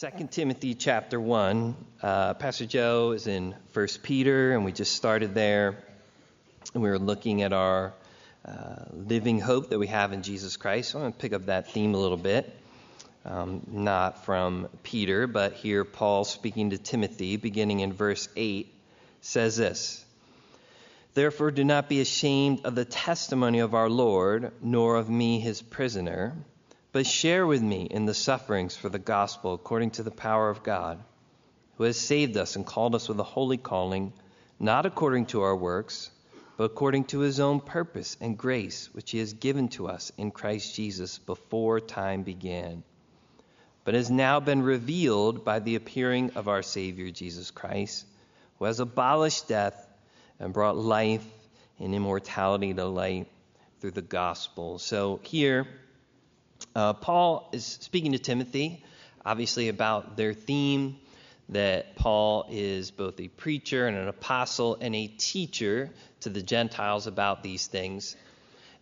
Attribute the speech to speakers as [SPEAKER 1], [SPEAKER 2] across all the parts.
[SPEAKER 1] 2 Timothy chapter 1. Uh, Pastor Joe is in 1 Peter, and we just started there. And we were looking at our uh, living hope that we have in Jesus Christ. So I'm going to pick up that theme a little bit. Um, not from Peter, but here Paul speaking to Timothy, beginning in verse 8, says this Therefore, do not be ashamed of the testimony of our Lord, nor of me, his prisoner but share with me in the sufferings for the gospel according to the power of God, who has saved us and called us with a holy calling, not according to our works, but according to his own purpose and grace, which he has given to us in Christ Jesus before time began, but has now been revealed by the appearing of our Savior Jesus Christ, who has abolished death and brought life and immortality to light through the gospel. So here, uh, Paul is speaking to Timothy, obviously, about their theme that Paul is both a preacher and an apostle and a teacher to the Gentiles about these things.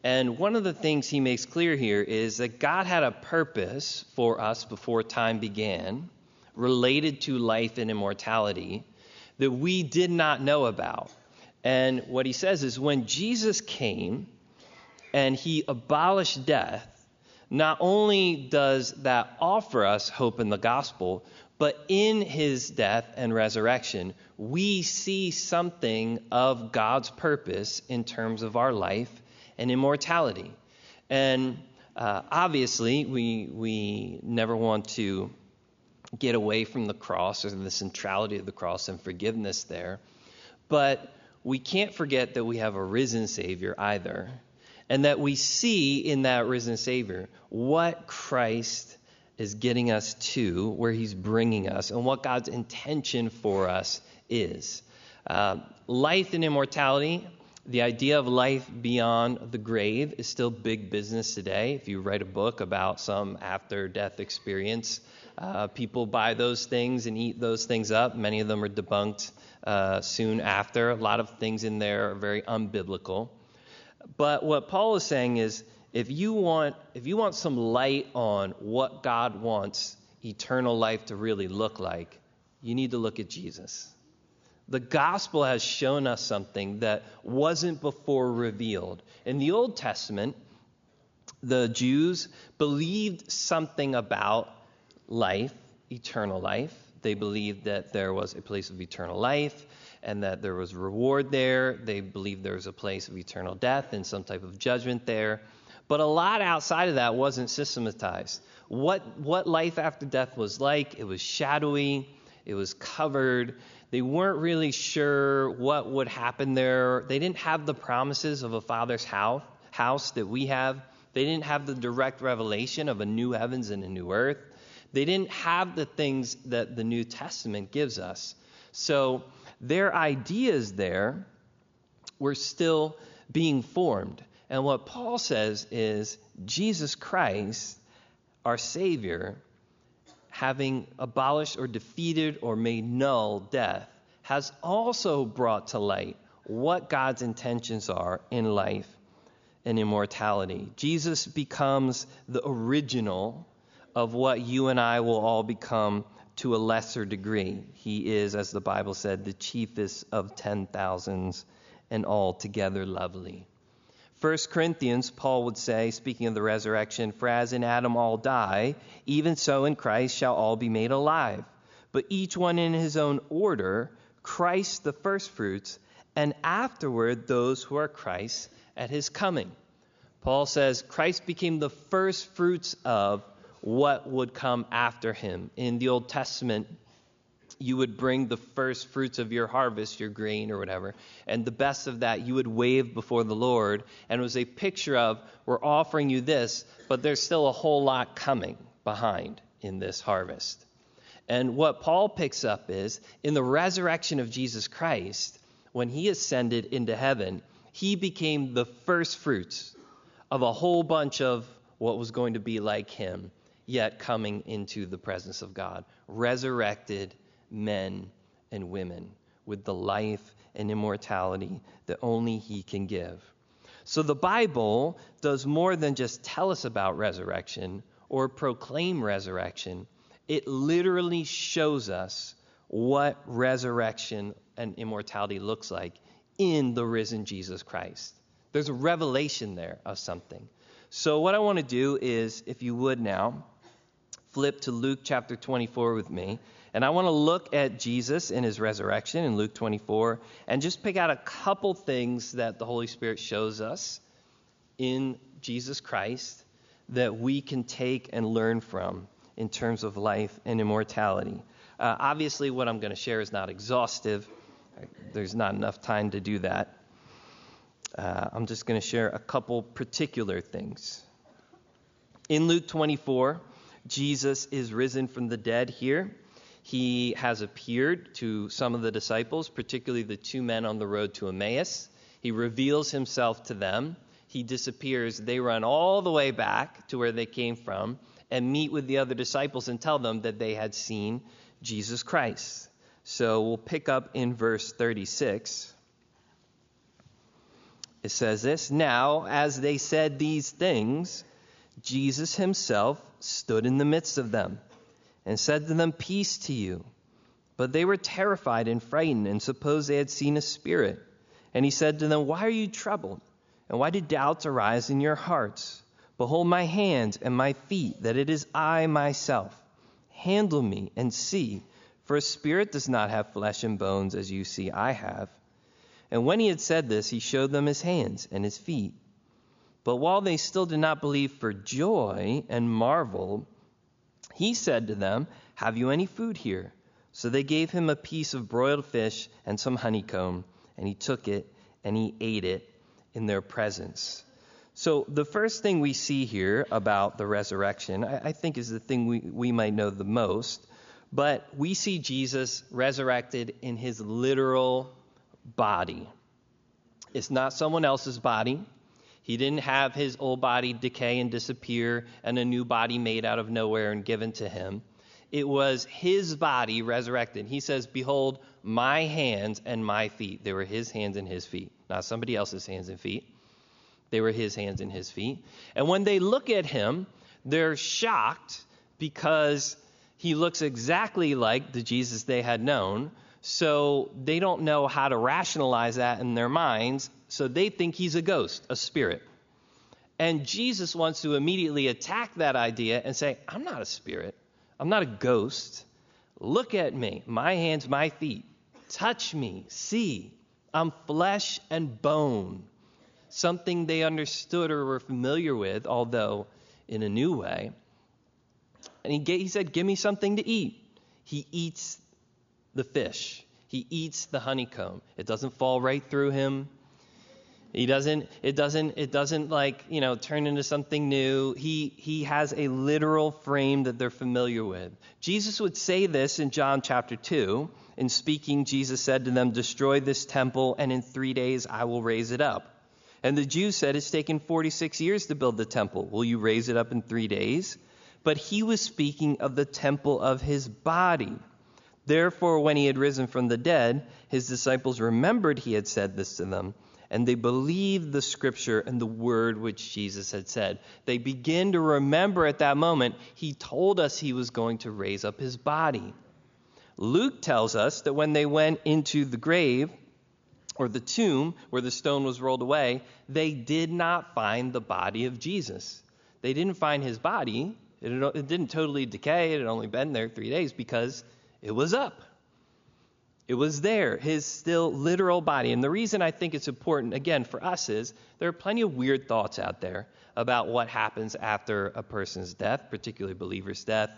[SPEAKER 1] And one of the things he makes clear here is that God had a purpose for us before time began related to life and immortality that we did not know about. And what he says is when Jesus came and he abolished death, not only does that offer us hope in the gospel, but in his death and resurrection, we see something of God's purpose in terms of our life and immortality. And uh, obviously, we, we never want to get away from the cross or the centrality of the cross and forgiveness there. But we can't forget that we have a risen Savior either and that we see in that risen Savior what Christ is getting us to, where he's bringing us, and what God's intention for us is. Uh, life and immortality, the idea of life beyond the grave, is still big business today. If you write a book about some after death experience, uh, people buy those things and eat those things up. Many of them are debunked uh, soon after. A lot of things in there are very unbiblical. But what Paul is saying is if you want if you want some light on what God wants eternal life to really look like, you need to look at Jesus. The gospel has shown us something that wasn't before revealed. In the Old Testament, the Jews believed something about life, eternal life. They believed that there was a place of eternal life and that there was reward there. They believed there was a place of eternal death and some type of judgment there. But a lot outside of that wasn't systematized. What, what life after death was like, it was shadowy, it was covered. They weren't really sure what would happen there. They didn't have the promises of a father's house, house that we have. They didn't have the direct revelation of a new heavens and a new earth. They didn't have the things that the New Testament gives us. So their ideas there were still being formed. And what Paul says is Jesus Christ, our Savior, having abolished or defeated or made null death, has also brought to light what God's intentions are in life and immortality. Jesus becomes the original of what you and I will all become to a lesser degree. He is, as the Bible said, the chiefest of ten thousands and altogether lovely. 1 Corinthians, Paul would say, speaking of the resurrection, For as in Adam all die, even so in Christ shall all be made alive. But each one in his own order, Christ the firstfruits, and afterward those who are Christ at his coming. Paul says, Christ became the firstfruits of what would come after him. In the Old Testament, you would bring the first fruits of your harvest, your grain or whatever, and the best of that you would wave before the Lord. And it was a picture of, we're offering you this, but there's still a whole lot coming behind in this harvest. And what Paul picks up is in the resurrection of Jesus Christ, when he ascended into heaven, he became the first fruits of a whole bunch of what was going to be like him, yet coming into the presence of God. Resurrected men and women with the life and immortality that only he can give. So the Bible does more than just tell us about resurrection or proclaim resurrection it literally shows us what resurrection and immortality looks like in the risen Jesus Christ. There's a revelation there of something. So, what I want to do is, if you would now, flip to Luke chapter 24 with me. And I want to look at Jesus in his resurrection in Luke 24 and just pick out a couple things that the Holy Spirit shows us in Jesus Christ that we can take and learn from in terms of life and immortality. Uh, obviously, what I'm going to share is not exhaustive, there's not enough time to do that. Uh, I'm just going to share a couple particular things. In Luke 24, Jesus is risen from the dead here. He has appeared to some of the disciples, particularly the two men on the road to Emmaus. He reveals himself to them. He disappears. They run all the way back to where they came from and meet with the other disciples and tell them that they had seen Jesus Christ. So we'll pick up in verse 36. It says this Now, as they said these things, Jesus himself stood in the midst of them and said to them, Peace to you. But they were terrified and frightened and supposed they had seen a spirit. And he said to them, Why are you troubled? And why do doubts arise in your hearts? Behold my hands and my feet, that it is I myself. Handle me and see, for a spirit does not have flesh and bones as you see I have. And when he had said this, he showed them his hands and his feet. But while they still did not believe for joy and marvel, he said to them, Have you any food here? So they gave him a piece of broiled fish and some honeycomb, and he took it and he ate it in their presence. So, the first thing we see here about the resurrection, I, I, think, is the thing we, we might know the most. But we see Jesus resurrected in his literal body. It's not someone else's body. He didn't have his old body decay and disappear and a new body made out of nowhere and given to him. It was his body resurrected. He says, Behold, my hands and my feet. They were his hands and his feet, not somebody else's hands and feet. They were his hands and his feet. And when they look at him, they're shocked because he looks exactly like the Jesus they had known. So they don't know how to rationalize that in their minds. So they think he's a ghost, a spirit. And Jesus wants to immediately attack that idea and say, I'm not a spirit. I'm not a ghost. Look at me, my hands, my feet. Touch me, see. I'm flesh and bone something they understood or were familiar with, although in a new way. And he, he said, Give me something to eat. He eats the fish, he eats the honeycomb. It doesn't fall right through him. He doesn't, it doesn't, it doesn't like, you know, turn into something new. He, he has a literal frame that they're familiar with. Jesus would say this in John chapter 2. In speaking, Jesus said to them, Destroy this temple, and in three days I will raise it up. And the Jews said, It's taken 46 years to build the temple. Will you raise it up in three days? But he was speaking of the temple of his body. Therefore, when he had risen from the dead, his disciples remembered he had said this to them, and they believed the scripture and the word which Jesus had said. They begin to remember at that moment, he told us he was going to raise up his body. Luke tells us that when they went into the grave, or the tomb where the stone was rolled away, they did not find the body of Jesus. They didn't find his body. It, didn't totally decay. It had only been there three days because it was up. It was there, his still literal body. And the reason I think it's important, again, for us is there are plenty of weird thoughts out there about what happens after a person's death, particularly believer's death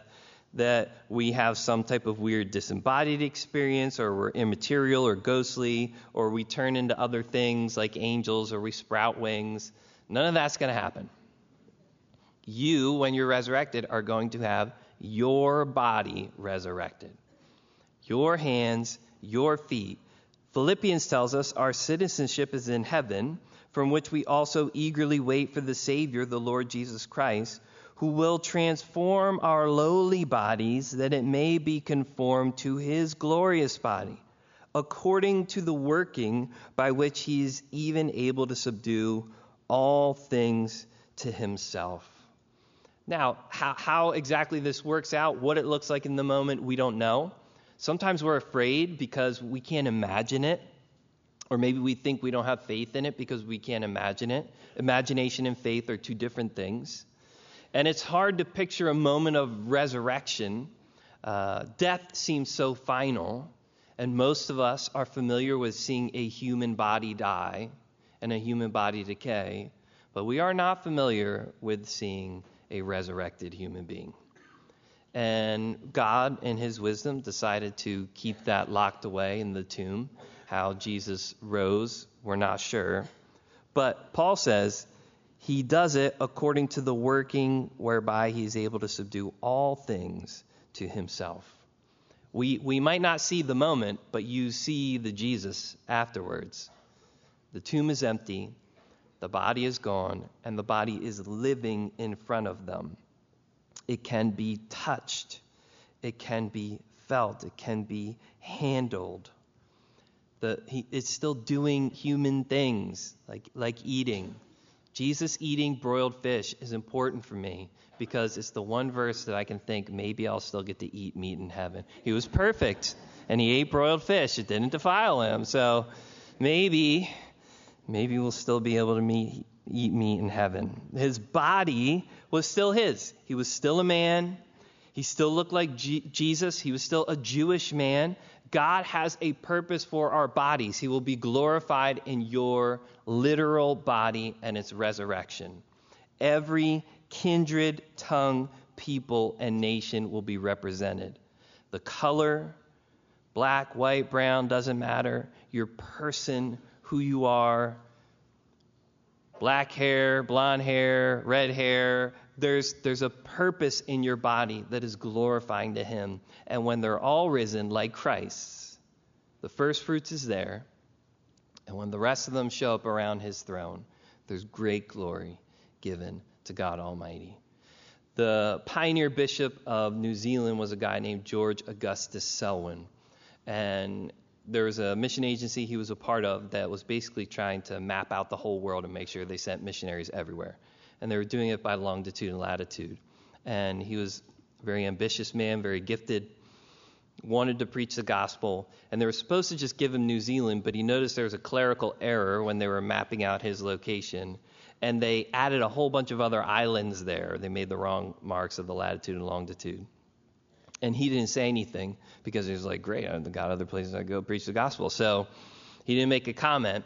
[SPEAKER 1] that we have some type of weird disembodied experience, or we're immaterial or ghostly, or we turn into other things like angels, or we sprout wings. None of that's going to happen. You, when you're resurrected, are going to have your body resurrected. Your hands, your feet. Philippians tells us our citizenship is in heaven, from which we also eagerly wait for the Savior, the Lord Jesus Christ, who will transform our lowly bodies that it may be conformed to his glorious body, according to the working by which he is even able to subdue all things to himself. Now, how, how, exactly this works out, what it looks like in the moment, we don't know. Sometimes we're afraid because we can't imagine it, or maybe we think we don't have faith in it because we can't imagine it. Imagination and faith are two different things. And it's hard to picture a moment of resurrection. Uh, death seems so final, and most of us are familiar with seeing a human body die and a human body decay, but we are not familiar with seeing a resurrected human being. And God, in His wisdom, decided to keep that locked away in the tomb. How Jesus rose, we're not sure. But Paul says he does it according to the working whereby he is able to subdue all things to himself. We, we might not see the moment, but you see the Jesus afterwards. The tomb is empty, the body is gone, and the body is living in front of them. It can be touched, it can be felt, it can be handled. The, he, it's still doing human things, like, like eating. Jesus eating broiled fish is important for me because it's the one verse that I can think maybe I'll still get to eat meat in heaven. He was perfect and he ate broiled fish. It didn't defile him. So maybe maybe we'll still be able to meet, eat meat in heaven. His body was still his. He was still a man. He still looked like G- Jesus. He was still a Jewish man. God has a purpose for our bodies. He will be glorified in your literal body and its resurrection. Every kindred, tongue, people, and nation will be represented. The color, black, white, brown, doesn't matter. Your person who you are black hair, blonde hair, red hair. There's, there's a purpose in your body that is glorifying to Him. And when they're all risen like Christ, the first fruits is there. And when the rest of them show up around His throne, there's great glory given to God Almighty. The pioneer bishop of New Zealand was a guy named George Augustus Selwyn. And there was a mission agency he was a part of that was basically trying to map out the whole world and make sure they sent missionaries everywhere. And they were doing it by longitude and latitude. And he was a very ambitious man, very gifted, wanted to preach the gospel. And they were supposed to just give him New Zealand, but he noticed there was a clerical error when they were mapping out his location. And they added a whole bunch of other islands there. They made the wrong marks of the latitude and longitude. And he didn't say anything because he was like, great, I've got other places I go preach the gospel. So he didn't make a comment.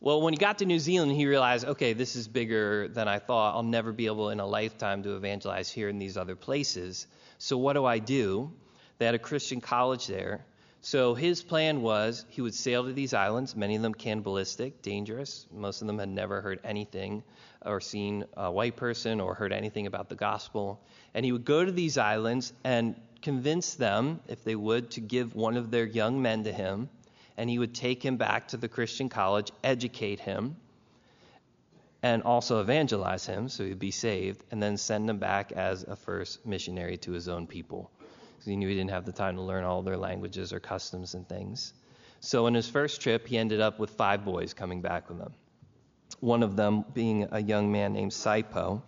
[SPEAKER 1] Well, when he got to New Zealand, he realized, okay, this is bigger than I thought. I'll never be able in a lifetime to evangelize here in these other places. So what do I do? They had a Christian college there. So his plan was he would sail to these islands, many of them cannibalistic, dangerous. Most of them had never heard anything or seen a white person or heard anything about the gospel. And he would go to these islands and convince them, if they would, to give one of their young men to him, and he would take him back to the Christian college, educate him, and also evangelize him so he'd be saved, and then send him back as a first missionary to his own people. Because he knew he didn't have the time to learn all their languages or customs and things. So in his first trip, he ended up with five boys coming back with him. One of them being a young man named Saipo.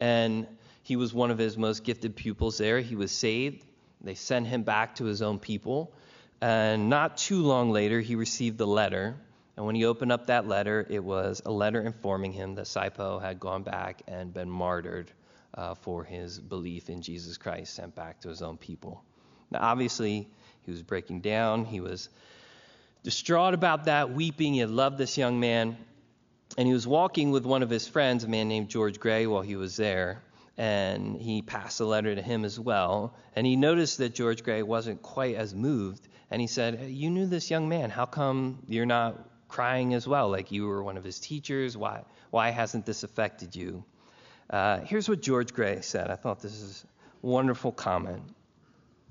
[SPEAKER 1] And he was one of his most gifted pupils there. He was saved. They sent him back to his own people. And not too long later, he received a letter. And when he opened up that letter, it was a letter informing him that Saipo had gone back and been martyred uh, for his belief in Jesus Christ, sent back to his own people. Now, obviously, he was breaking down. He was distraught about that, weeping. He had loved this young man. And he was walking with one of his friends, a man named George Gray, while he was there and he passed the letter to him as well. And he noticed that George Gray wasn't quite as moved, and he said, "You knew this young man. How come you're not crying as well? Like you were one of his teachers. Why why hasn't this affected you?" Uh, here's what George Gray said. I thought this is a wonderful comment.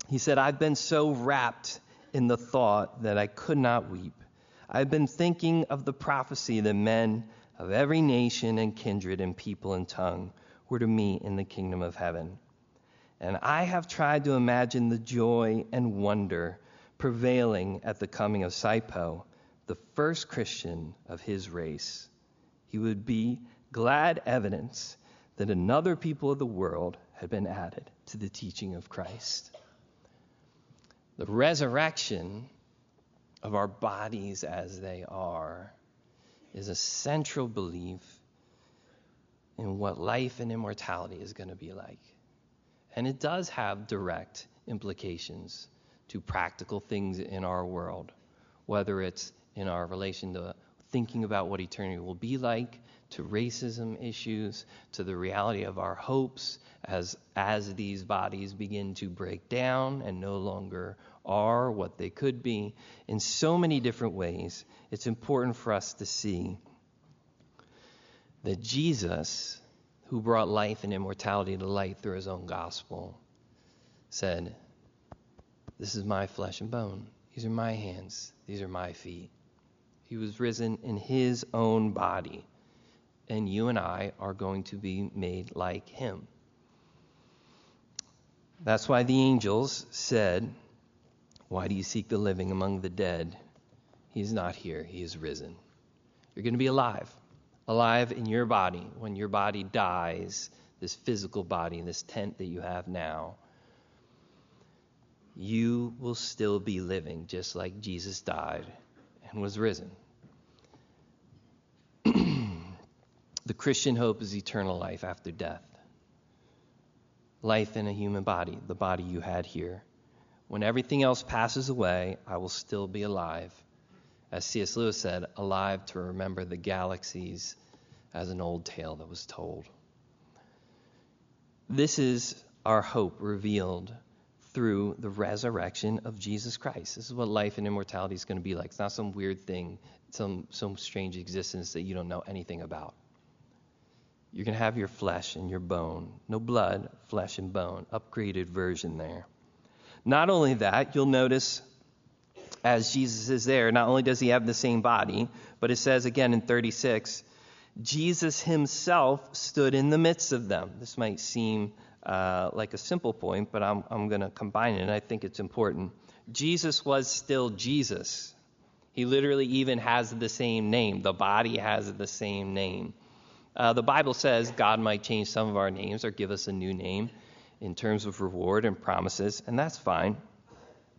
[SPEAKER 1] He said, I've been so wrapped in the thought that I could not weep. I've been thinking of the prophecy that men of every nation and kindred and people and tongue were to meet in the kingdom of heaven. And I have tried to imagine the joy and wonder prevailing at the coming of Saipo, the first Christian of his race. He would be glad evidence that another people of the world had been added to the teaching of Christ. The resurrection of our bodies as they are is a central belief in what life and immortality is going to be like. And it does have direct implications to practical things in our world, whether it's in our relation to thinking about what eternity will be like, to racism issues, to the reality of our hopes as, as these bodies begin to break down and no longer are what they could be. In so many different ways, it's important for us to see that Jesus, who brought life and immortality to light through his own gospel, said, This is my flesh and bone. These are my hands. These are my feet. He was risen in his own body, and you and I are going to be made like him. That's why the angels said, Why do you seek the living among the dead? He is not here, he is risen. You're going to be alive, alive in your body. When your body dies, this physical body, this tent that you have now, you will still be living just like Jesus died and was risen. the Christian hope is eternal life after death. Life in a human body, the body you had here. When everything else passes away, I will still be alive. As C.S. Lewis said, alive to remember the galaxies as an old tale that was told. This is our hope revealed through the resurrection of Jesus Christ. This is what life and immortality is going to be like. It's not some weird thing, some, some strange existence that you don't know anything about. You're going to have your flesh and your bone. No blood, flesh and bone. Upgraded version there. Not only that, you'll notice as Jesus is there, not only does he have the same body, but it says again in 36, Jesus himself stood in the midst of them. This might seem uh, like a simple point, but I'm, I'm going to combine it, and I think it's important. Jesus was still Jesus. He literally even has the same name. The body has the same name. Uh, the Bible says God might change some of our names or give us a new name in terms of reward and promises, and that's fine.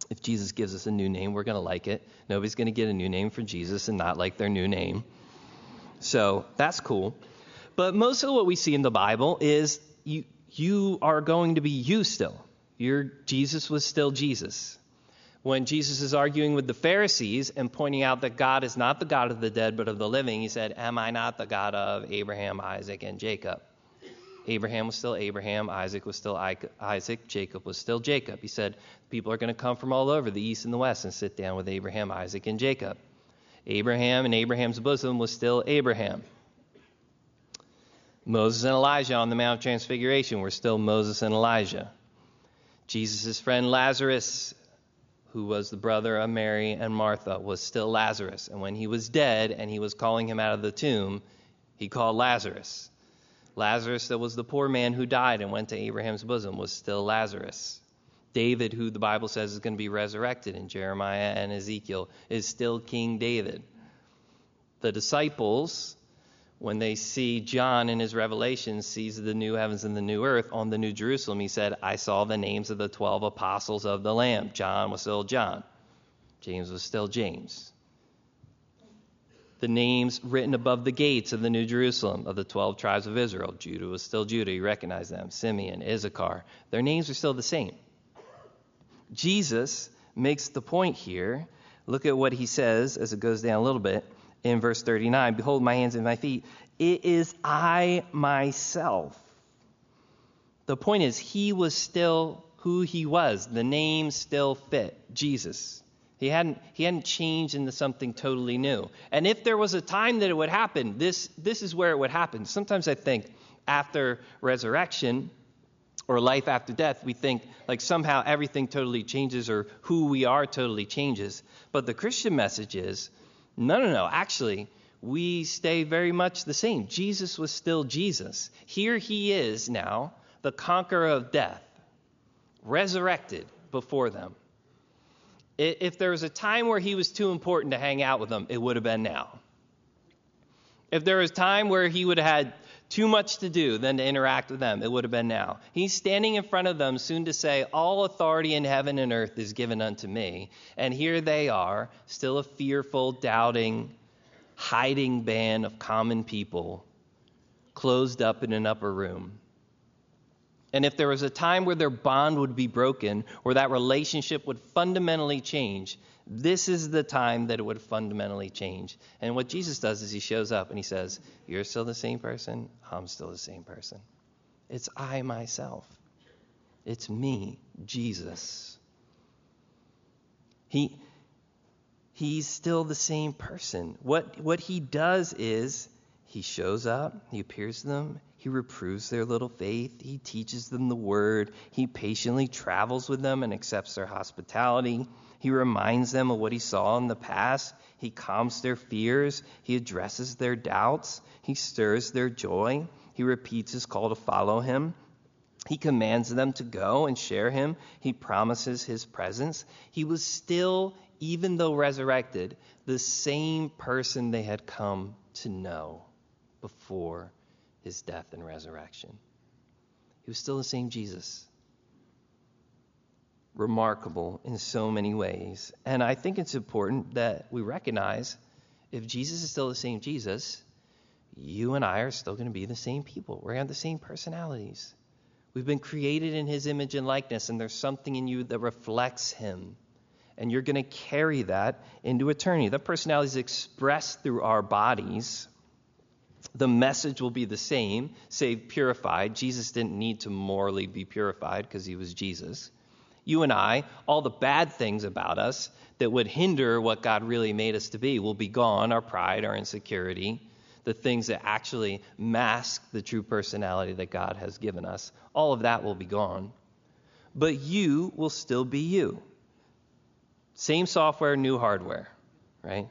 [SPEAKER 1] If Jesus gives us a new name, we're going to like it. Nobody's going to get a new name for Jesus and not like their new name. So that's cool. But most of what we see in the Bible is you, you are going to be you still. Your Jesus was still Jesus. When Jesus is arguing with the Pharisees and pointing out that God is not the God of the dead but of the living, he said, Am I not the God of Abraham, Isaac, and Jacob? Abraham was still Abraham, Isaac was still Isaac, Jacob was still Jacob. He said, People are going to come from all over the east and the west and sit down with Abraham, Isaac, and Jacob. Abraham and Abraham's bosom was still Abraham. Moses and Elijah on the Mount of Transfiguration were still Moses and Elijah. Jesus' friend Lazarus, who was the brother of Mary and Martha, was still Lazarus. And when he was dead and he was calling him out of the tomb, he called Lazarus. Lazarus, that was the poor man who died and went to Abraham's bosom, was still Lazarus. David, who the Bible says is going to be resurrected in Jeremiah and Ezekiel, is still King David. The disciples, when they see John in his revelation sees the new heavens and the new earth on the new Jerusalem, he said, I saw the names of the 12 apostles of the Lamb. John was still John. James was still James. The names written above the gates of the New Jerusalem of the 12 tribes of Israel. Judah was still Judah. You recognize them. Simeon, Issachar. Their names are still the same. Jesus makes the point here. Look at what he says as it goes down a little bit in verse 39 Behold, my hands and my feet. It is I myself. The point is, he was still who he was. The name still fit Jesus. He hadn't, he hadn't changed into something totally new. And if there was a time that it would happen, this, this is where it would happen. Sometimes I think after resurrection, or life after death, we think like somehow everything totally changes or who we are totally changes. But the Christian message is no, no, no. Actually, we stay very much the same. Jesus was still Jesus. Here he is now, the conqueror of death, resurrected before them. If there was a time where he was too important to hang out with them, it would have been now. If there was a time where he would have had too much to do than to interact with them, it would have been now. He's standing in front of them soon to say, All authority in heaven and earth is given unto me. And here they are, still a fearful, doubting, hiding band of common people, closed up in an upper room. And if there was a time where their bond would be broken, or that relationship would fundamentally change, this is the time that it would fundamentally change. And what Jesus does is he shows up and he says, You're still the same person. I'm still the same person. It's I myself. It's me, Jesus. He, he's still the same person. What, what he does is he shows up, he appears to them, he reproves their little faith, he teaches them the word, he patiently travels with them and accepts their hospitality. He reminds them of what he saw in the past. He calms their fears. He addresses their doubts. He stirs their joy. He repeats his call to follow him. He commands them to go and share him. He promises his presence. He was still, even though resurrected, the same person they had come to know before his death and resurrection. He was still the same Jesus remarkable in so many ways. And I think it's important that we recognize if Jesus is still the same Jesus, you and I are still going to be the same people. We're going to have the same personalities. We've been created in his image and likeness, and there's something in you that reflects him. And you're going to carry that into eternity. That personality is expressed through our bodies. The message will be the same, saved, purified. Jesus didn't need to morally be purified because he was Jesus you and I, all the bad things about us that would hinder what God really made us to be will be gone our pride, our insecurity, the things that actually mask the true personality that God has given us. All of that will be gone. But you will still be you. Same software, new hardware, right?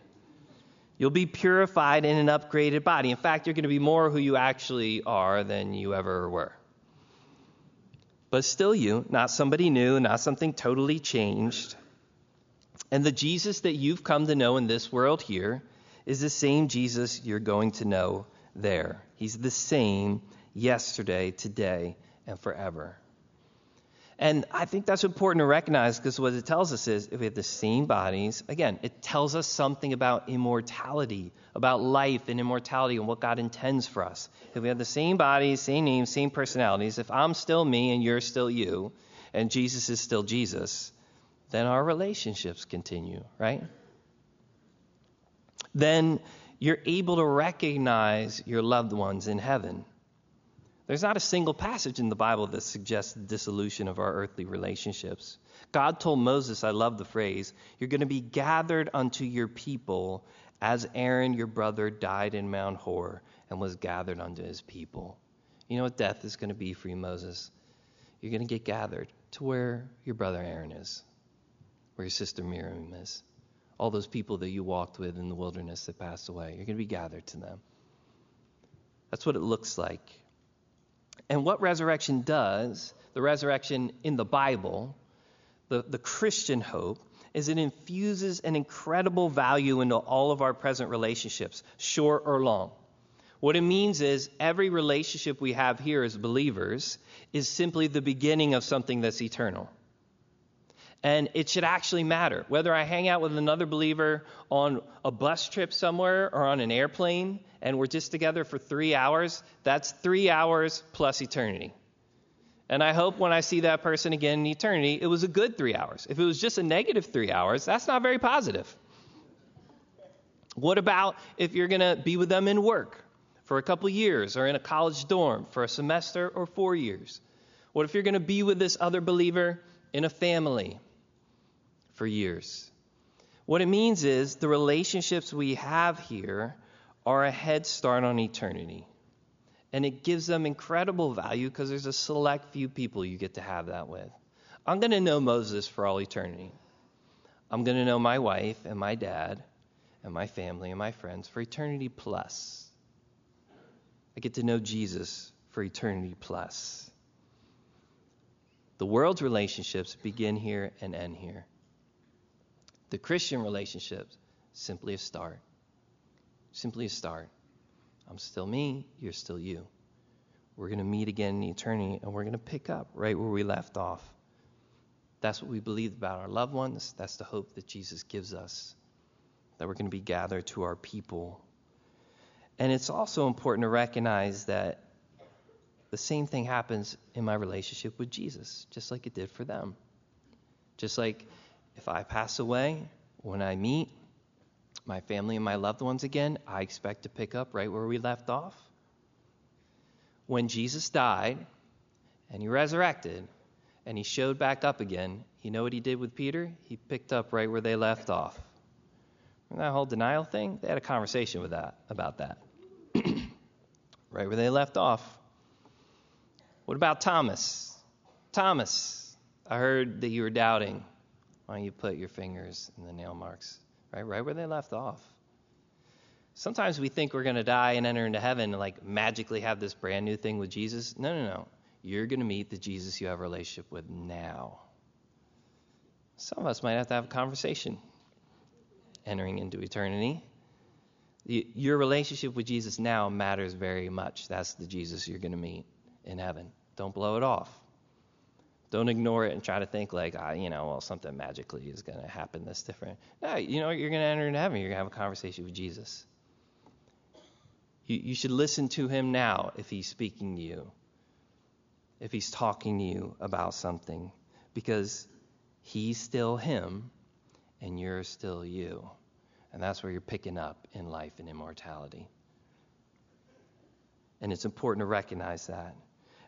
[SPEAKER 1] You'll be purified in an upgraded body. In fact, you're going to be more who you actually are than you ever were but still you, not somebody new, not something totally changed. And the Jesus that you've come to know in this world here is the same Jesus you're going to know there. He's the same yesterday, today, and forever. And I think that's important to recognize because what it tells us is if we have the same bodies, again, it tells us something about immortality, about life and immortality and what God intends for us. If we have the same bodies, same names, same personalities, if I'm still me and you're still you, and Jesus is still Jesus, then our relationships continue, right? Then you're able to recognize your loved ones in heaven. There's not a single passage in the Bible that suggests the dissolution of our earthly relationships. God told Moses, I love the phrase, you're going to be gathered unto your people as Aaron, your brother, died in Mount Hor and was gathered unto his people. You know what death is going to be for you, Moses? You're going to get gathered to where your brother Aaron is, where your sister Miriam is, all those people that you walked with in the wilderness that passed away. You're going to be gathered to them. That's what it looks like and what resurrection does, the resurrection in the Bible, the, the Christian hope, is it infuses an incredible value into all of our present relationships, short or long. What it means is every relationship we have here as believers is simply the beginning of something that's eternal. And it should actually matter. Whether I hang out with another believer on a bus trip somewhere or on an airplane and we're just together for three hours, that's three hours plus eternity. And I hope when I see that person again in eternity, it was a good three hours. If it was just a negative three hours, that's not very positive. What about if you're going to be with them in work for a couple years or in a college dorm for a semester or four years? What if you're going to be with this other believer in a family for years. What it means is the relationships we have here are a head start on eternity. And it gives them incredible value because there's a select few people you get to have that with. I'm going to know Moses for all eternity. I'm going to know my wife and my dad and my family and my friends for eternity plus. I get to know Jesus for eternity plus. The world's relationships begin here and end here. The Christian relationships simply a start. Simply a start. I'm still me, you're still you. We're going to meet again in eternity and we're going to pick up right where we left off. That's what we believe about our loved ones. That's the hope that Jesus gives us, that we're going to be gathered to our people. And it's also important to recognize that the same thing happens in my relationship with Jesus, just like it did for them. Just like if I pass away, when I meet my family and my loved ones again, I expect to pick up right where we left off. When Jesus died and he resurrected, and he showed back up again, you know what he did with Peter? He picked up right where they left off. That whole denial thing? They had a conversation with that about that. right where they left off. What about Thomas? Thomas, I heard that you were doubting. Why don't you put your fingers in the nail marks? Right, right where they left off. Sometimes we think we're going to die and enter into heaven and like magically have this brand new thing with Jesus. No, no, no you're going to meet the Jesus you have a relationship with now. Some of us might have to have a conversation entering into eternity. Your relationship with Jesus now matters very much. That's the Jesus you're going to meet in heaven. Don't blow it off. Don't ignore it and try to think like, ah, you know, well, something magically is going to happen that's different. No, you know, you're going to enter into heaven. You're going to have a conversation with Jesus. You, you should listen to him now if he's speaking to you if he's talking to you about something because he's still him and you're still you. And that's where you're picking up in life and immortality. And it's important to recognize that.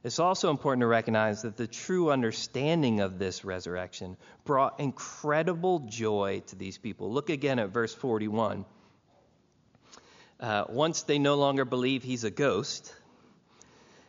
[SPEAKER 1] It's also important to recognize that the true understanding of this resurrection brought incredible joy to these people. Look again at verse 41. Uh, once they no longer believe he's a ghost,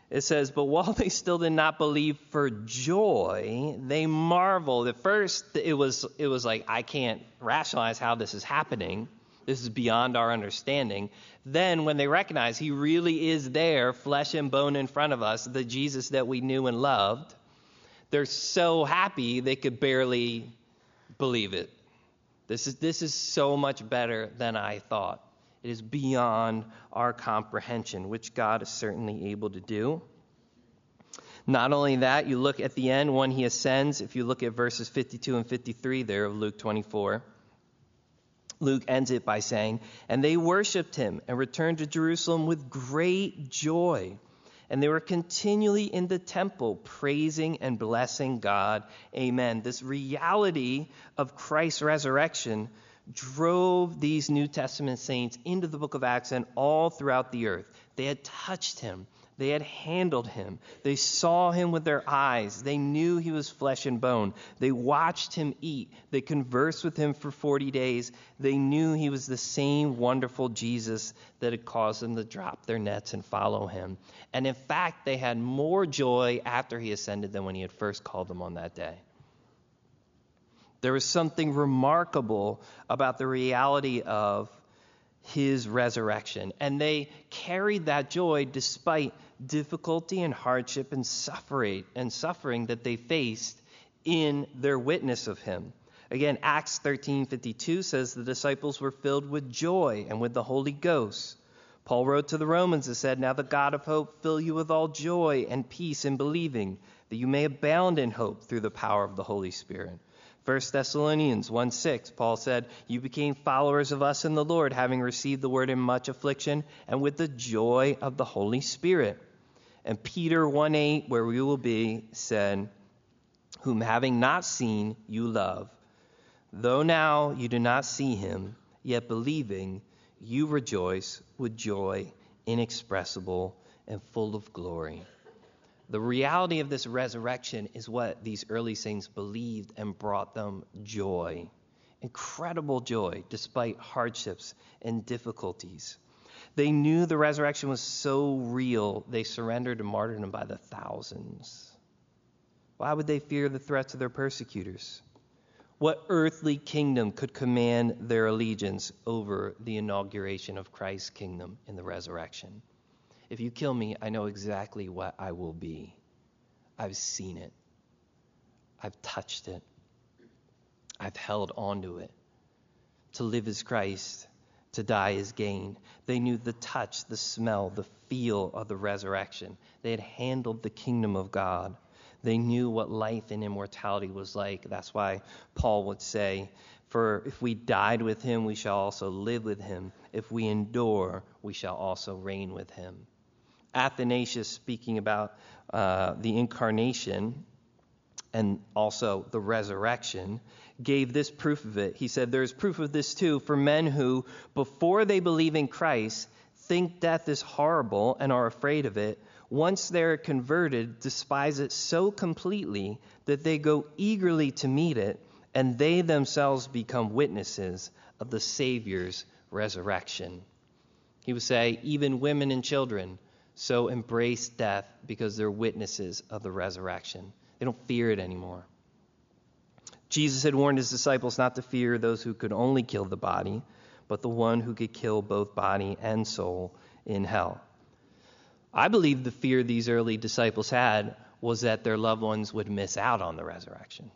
[SPEAKER 1] it says, But while they still did not believe for joy, they marveled. At first, it was, it was like, I can't rationalize how this is happening. This is beyond our understanding. Then, when they recognize he really is there, flesh and bone in front of us, the Jesus that we knew and loved, they're so happy they could barely believe it. This is, this is so much better than I thought. It is beyond our comprehension, which God is certainly able to do. Not only that, you look at the end when he ascends, if you look at verses 52 and 53 there of Luke 24. Luke ends it by saying, And they worshiped him and returned to Jerusalem with great joy. And they were continually in the temple praising and blessing God. Amen. This reality of Christ's resurrection drove these New Testament saints into the book of Acts and all throughout the earth. They had touched him. They had handled him. They saw him with their eyes. They knew he was flesh and bone. They watched him eat. They conversed with him for 40 days. They knew he was the same wonderful Jesus that had caused them to drop their nets and follow him. And in fact, they had more joy after he ascended than when he had first called them on that day. There was something remarkable about the reality of his resurrection. And they carried that joy despite difficulty and hardship and suffering and suffering that they faced in their witness of him. Again, Acts 13:52 says the disciples were filled with joy and with the Holy Ghost. Paul wrote to the Romans and said, "Now the God of hope fill you with all joy and peace in believing, that you may abound in hope through the power of the Holy Spirit." 1 Thessalonians 1 6, Paul said, You became followers of us in the Lord, having received the word in much affliction and with the joy of the Holy Spirit. And Peter 1 8, where we will be, said, Whom having not seen, you love. Though now you do not see him, yet believing, you rejoice with joy inexpressible and full of glory the reality of this resurrection is what these early saints believed and brought them joy. Incredible joy despite hardships and difficulties. They knew the resurrection was so real, they surrendered to martyrdom by the thousands. Why would they fear the threats of their persecutors? What earthly kingdom could command their allegiance over the inauguration of Christ's kingdom in the resurrection? If you kill me, I know exactly what I will be. I've seen it, I've touched it, I've held onto it. To live is Christ, to die is gain. They knew the touch, the smell, the feel of the resurrection. They had handled the kingdom of God. They knew what life and immortality was like. That's why Paul would say, For if we died with him, we shall also live with him. If we endure, we shall also reign with him. Athanasius, speaking about uh, the incarnation and also the resurrection, gave this proof of it. He said, There's proof of this too for men who, before they believe in Christ, think death is horrible and are afraid of it. Once they're converted, despise it so completely that they go eagerly to meet it, and they themselves become witnesses of the Savior's resurrection. He would say, even women and children so embrace death because they're witnesses of the resurrection. They don't fear it anymore. Jesus had warned his disciples not to fear those who could only kill the body, but the one who could kill both body and soul in hell. I believe the fear these early disciples had was that their loved ones would miss out on the resurrection.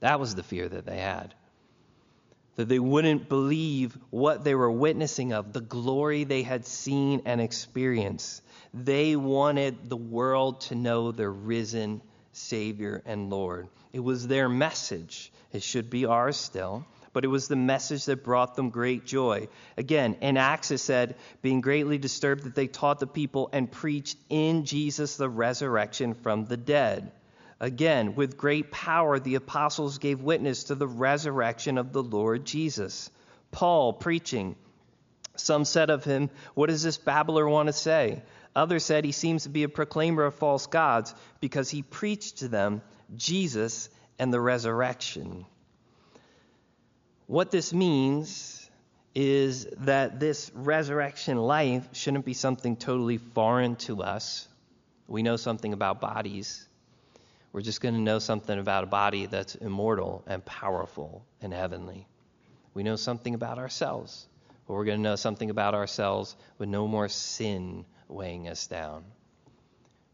[SPEAKER 1] That was the fear that they had. That they wouldn't believe what they were witnessing of, the glory they had seen and experienced. They wanted the world to know their risen Savior and Lord. It was their message. It should be ours still, but it was the message that brought them great joy. Again, in Acts it said, being greatly disturbed that they taught the people and preached in Jesus the resurrection from the dead. Again, with great power, the apostles gave witness to the resurrection of the Lord Jesus. Paul preaching. Some said of him, What does this babbler want to say? Others said he seems to be a proclaimer of false gods because he preached to them Jesus and the resurrection. What this means is that this resurrection life shouldn't be something totally foreign to us. We know something about bodies. We're just going to know something about a body that's immortal and powerful and heavenly. We know something about ourselves, but we're going to know something about ourselves with no more sin weighing us down.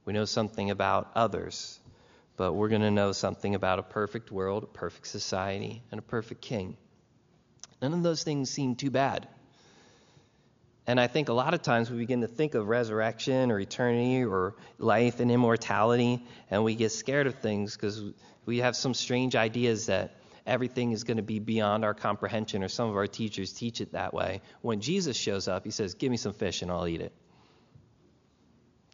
[SPEAKER 1] We know something about others, but we're going to know something about a perfect world, a perfect society, and a perfect king. None of those things seem too bad. And I think a lot of times we begin to think of resurrection or eternity or life and immortality, and we get scared of things because we have some strange ideas that everything is going to be beyond our comprehension, or some of our teachers teach it that way. When Jesus shows up, he says, Give me some fish and I'll eat it.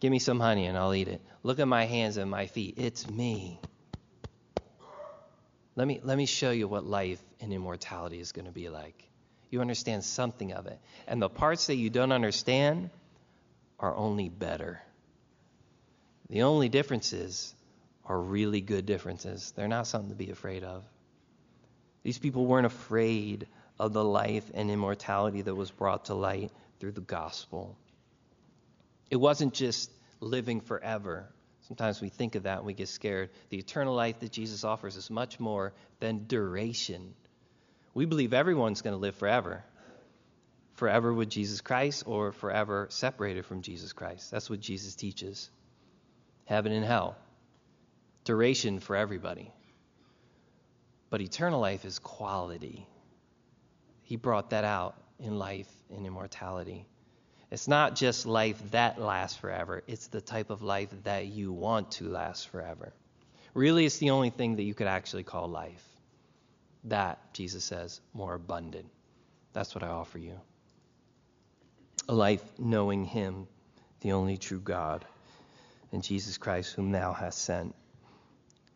[SPEAKER 1] Give me some honey and I'll eat it. Look at my hands and my feet. It's me. Let me, let me show you what life and immortality is going to be like. You understand something of it. And the parts that you don't understand are only better. The only differences are really good differences. They're not something to be afraid of. These people weren't afraid of the life and immortality that was brought to light through the gospel. It wasn't just living forever. Sometimes we think of that and we get scared. The eternal life that Jesus offers is much more than duration. We believe everyone's going to live forever. Forever with Jesus Christ or forever separated from Jesus Christ. That's what Jesus teaches. Heaven and hell. Duration for everybody. But eternal life is quality. He brought that out in life and immortality. It's not just life that lasts forever, it's the type of life that you want to last forever. Really, it's the only thing that you could actually call life. That, Jesus says, more abundant. That's what I offer you. A life knowing Him, the only true God, and Jesus Christ, whom thou hast sent.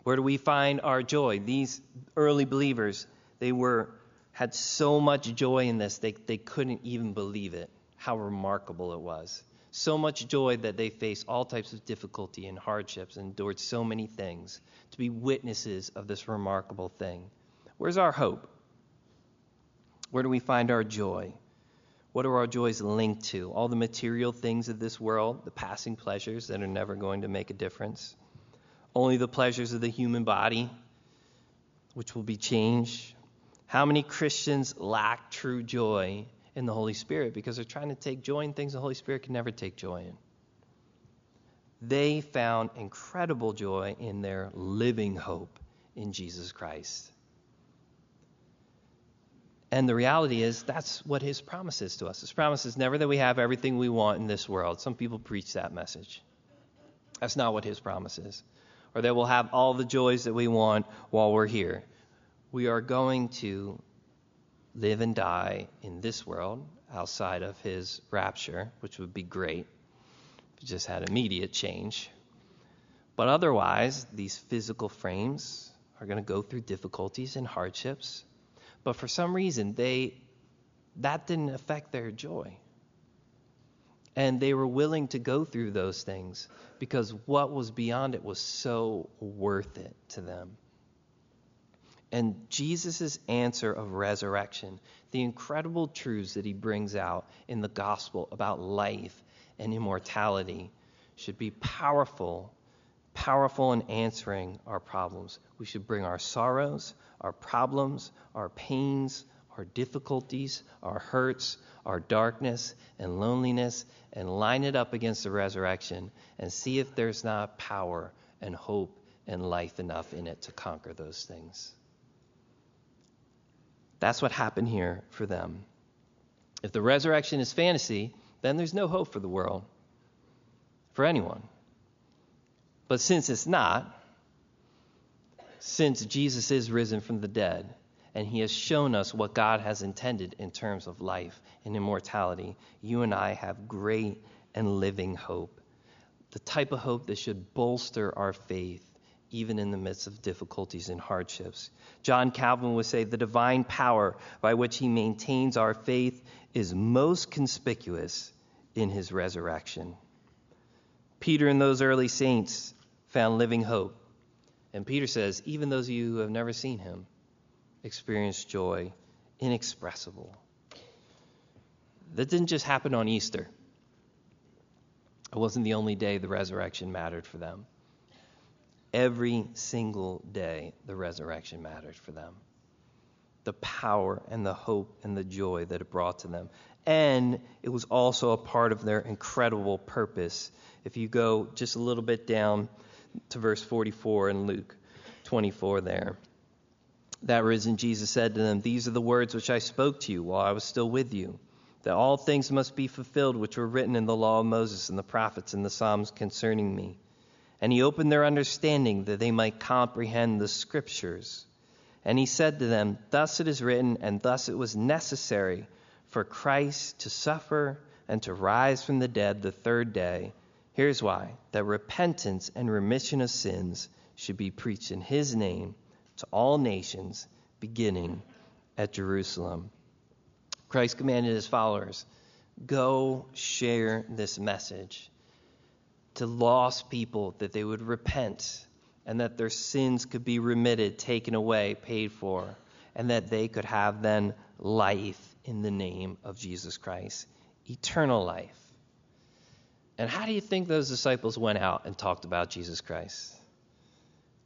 [SPEAKER 1] Where do we find our joy? These early believers, they were had so much joy in this they, they couldn't even believe it how remarkable it was. So much joy that they faced all types of difficulty and hardships endured so many things to be witnesses of this remarkable thing. Where's our hope? Where do we find our joy? What are our joys linked to? All the material things of this world, the passing pleasures that are never going to make a difference. Only the pleasures of the human body, which will be changed. How many Christians lack true joy in the Holy Spirit because they're trying to take joy in things the Holy Spirit can never take joy in? They found incredible joy in their living hope in Jesus Christ. And the reality is, that's what his promise is to us. His promise is never that we have everything we want in this world. Some people preach that message. That's not what his promise is. Or that we'll have all the joys that we want while we're here. We are going to live and die in this world outside of his rapture, which would be great. If it just had immediate change. But otherwise, these physical frames are going to go through difficulties and hardships but for some reason they that didn't affect their joy. And they were willing to go through those things because what was beyond it was so worth it to them. And Jesus' answer of resurrection, the incredible truths that he brings out in the gospel about life and immortality, should be powerful, powerful in answering our problems. We should bring our sorrows, our problems, our pains, our difficulties, our hurts, our darkness and loneliness, and line it up against the resurrection and see if there's not power and hope and life enough in it to conquer those things. That's what happened here for them. If the resurrection is fantasy, then there's no hope for the world, for anyone. But since it's not, since Jesus is risen from the dead and he has shown us what God has intended in terms of life and immortality, you and I have great and living hope. The type of hope that should bolster our faith even in the midst of difficulties and hardships. John Calvin would say the divine power by which he maintains our faith is most conspicuous in his resurrection. Peter and those early saints found living hope and Peter says, even those of you who have never seen him experience joy inexpressible. That didn't just happen on Easter. It wasn't the only day the resurrection mattered for them. Every single day, the resurrection mattered for them. The power and the hope and the joy that it brought to them. And it was also a part of their incredible purpose. If you go just a little bit down to verse 44 in Luke 24 there. That risen Jesus said to them, These are the words which I spoke to you while I was still with you, that all things must be fulfilled which were written in the law of Moses and the prophets and the Psalms concerning me. And he opened their understanding that they might comprehend the scriptures. And he said to them, Thus it is written, and thus it was necessary for Christ to suffer and to rise from the dead the third day Here's why that repentance and remission of sins should be preached in his name to all nations, beginning at Jerusalem. Christ commanded his followers go share this message to lost people that they would repent and that their sins could be remitted, taken away, paid for, and that they could have then life in the name of Jesus Christ, eternal life. And how do you think those disciples went out and talked about Jesus Christ?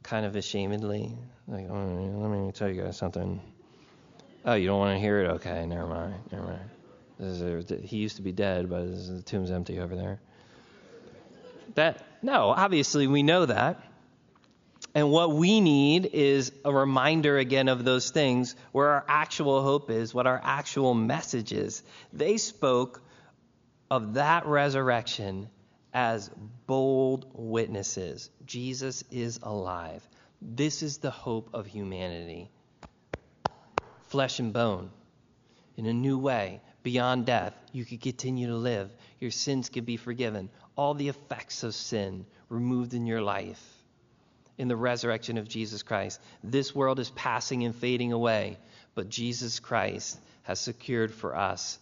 [SPEAKER 1] Kind of ashamedly. Like, oh, let me tell you guys something. Oh, you don't want to hear it? Okay, never mind. Never mind. A, he used to be dead, but the tomb's empty over there. That no, obviously we know that. And what we need is a reminder again of those things where our actual hope is, what our actual message is. They spoke of that resurrection as bold witnesses. Jesus is alive. This is the hope of humanity. Flesh and bone. In a new way, beyond death, you could continue to live. Your sins could be forgiven. All the effects of sin removed in your life. In the resurrection of Jesus Christ. This world is passing and fading away, but Jesus Christ has secured for us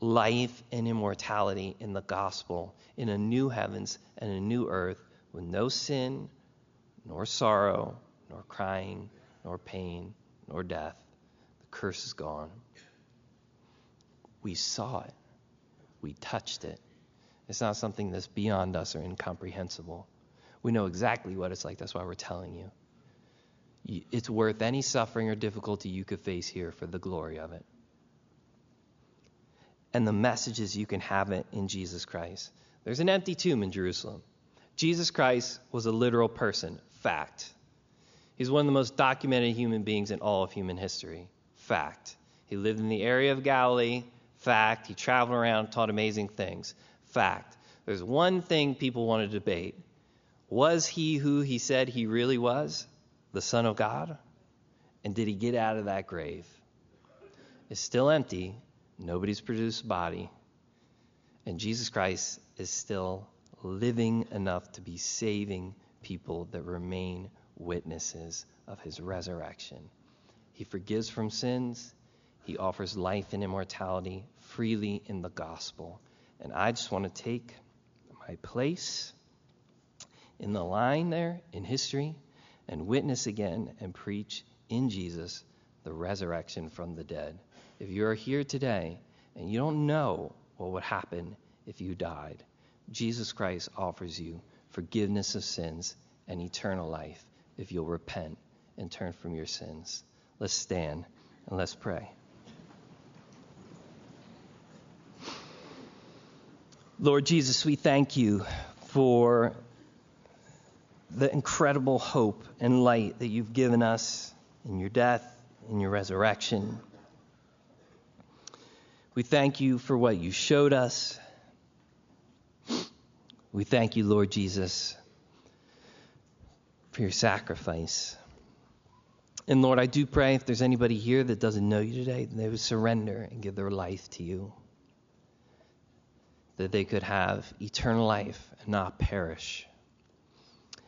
[SPEAKER 1] life and immortality in the gospel, in a new heavens and a new earth with no sin, nor sorrow, nor crying, nor pain, nor death. The curse is gone. We saw it. We touched it. It's not something that's beyond us or incomprehensible. We know exactly what it's like. That's why we're telling you. It's worth any suffering or difficulty you could face here for the glory of it. And the messages you can have it in Jesus Christ. There's an empty tomb in Jerusalem. Jesus Christ was a literal person. Fact. He's one of the most documented human beings in all of human history. Fact. He lived in the area of Galilee. Fact. He traveled around, taught amazing things. Fact. There's one thing people want to debate. Was he who he said he really was? The Son of God? And did he get out of that grave? It's still empty. Nobody's produced a body. And Jesus Christ is still living enough to be saving people that remain witnesses of his resurrection. He forgives from sins, he offers life and immortality freely in the gospel. And I just want to take my place in the line there in history and witness again and preach in Jesus the resurrection from the dead. If you're here today and you don't know what would happen if you died, Jesus Christ offers you forgiveness of sins and eternal life if you'll repent and turn from your sins. Let's stand and let's pray. Lord Jesus, we thank you for the incredible hope and light that you've given us in your death, in your resurrection. We thank you for what you showed us. We thank you, Lord Jesus, for your sacrifice. And Lord, I do pray if there's anybody here that doesn't know you today, they would surrender and give their life to you. That they could have eternal life and not perish.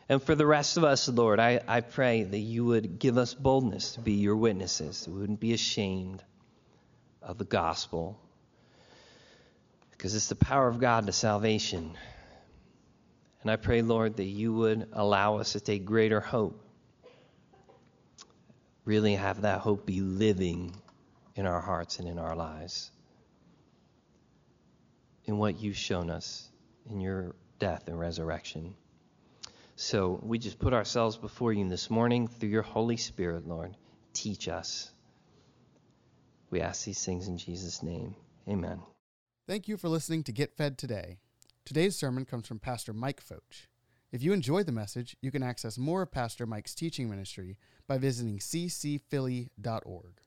[SPEAKER 1] And for the rest of us, Lord, I, I pray that you would give us boldness to be your witnesses, we wouldn't be ashamed of the gospel. Because it's the power of God to salvation. And I pray, Lord, that you would allow us to take greater hope. Really have that hope be living in our hearts and in our lives. In what you've shown us in your death and resurrection. So we just put ourselves before you this morning through your Holy Spirit, Lord. Teach us. We ask these things in Jesus' name. Amen.
[SPEAKER 2] Thank you for listening to Get Fed Today. Today's sermon comes from Pastor Mike Focht. If you enjoyed the message, you can access more of Pastor Mike's teaching ministry by visiting ccphilly.org.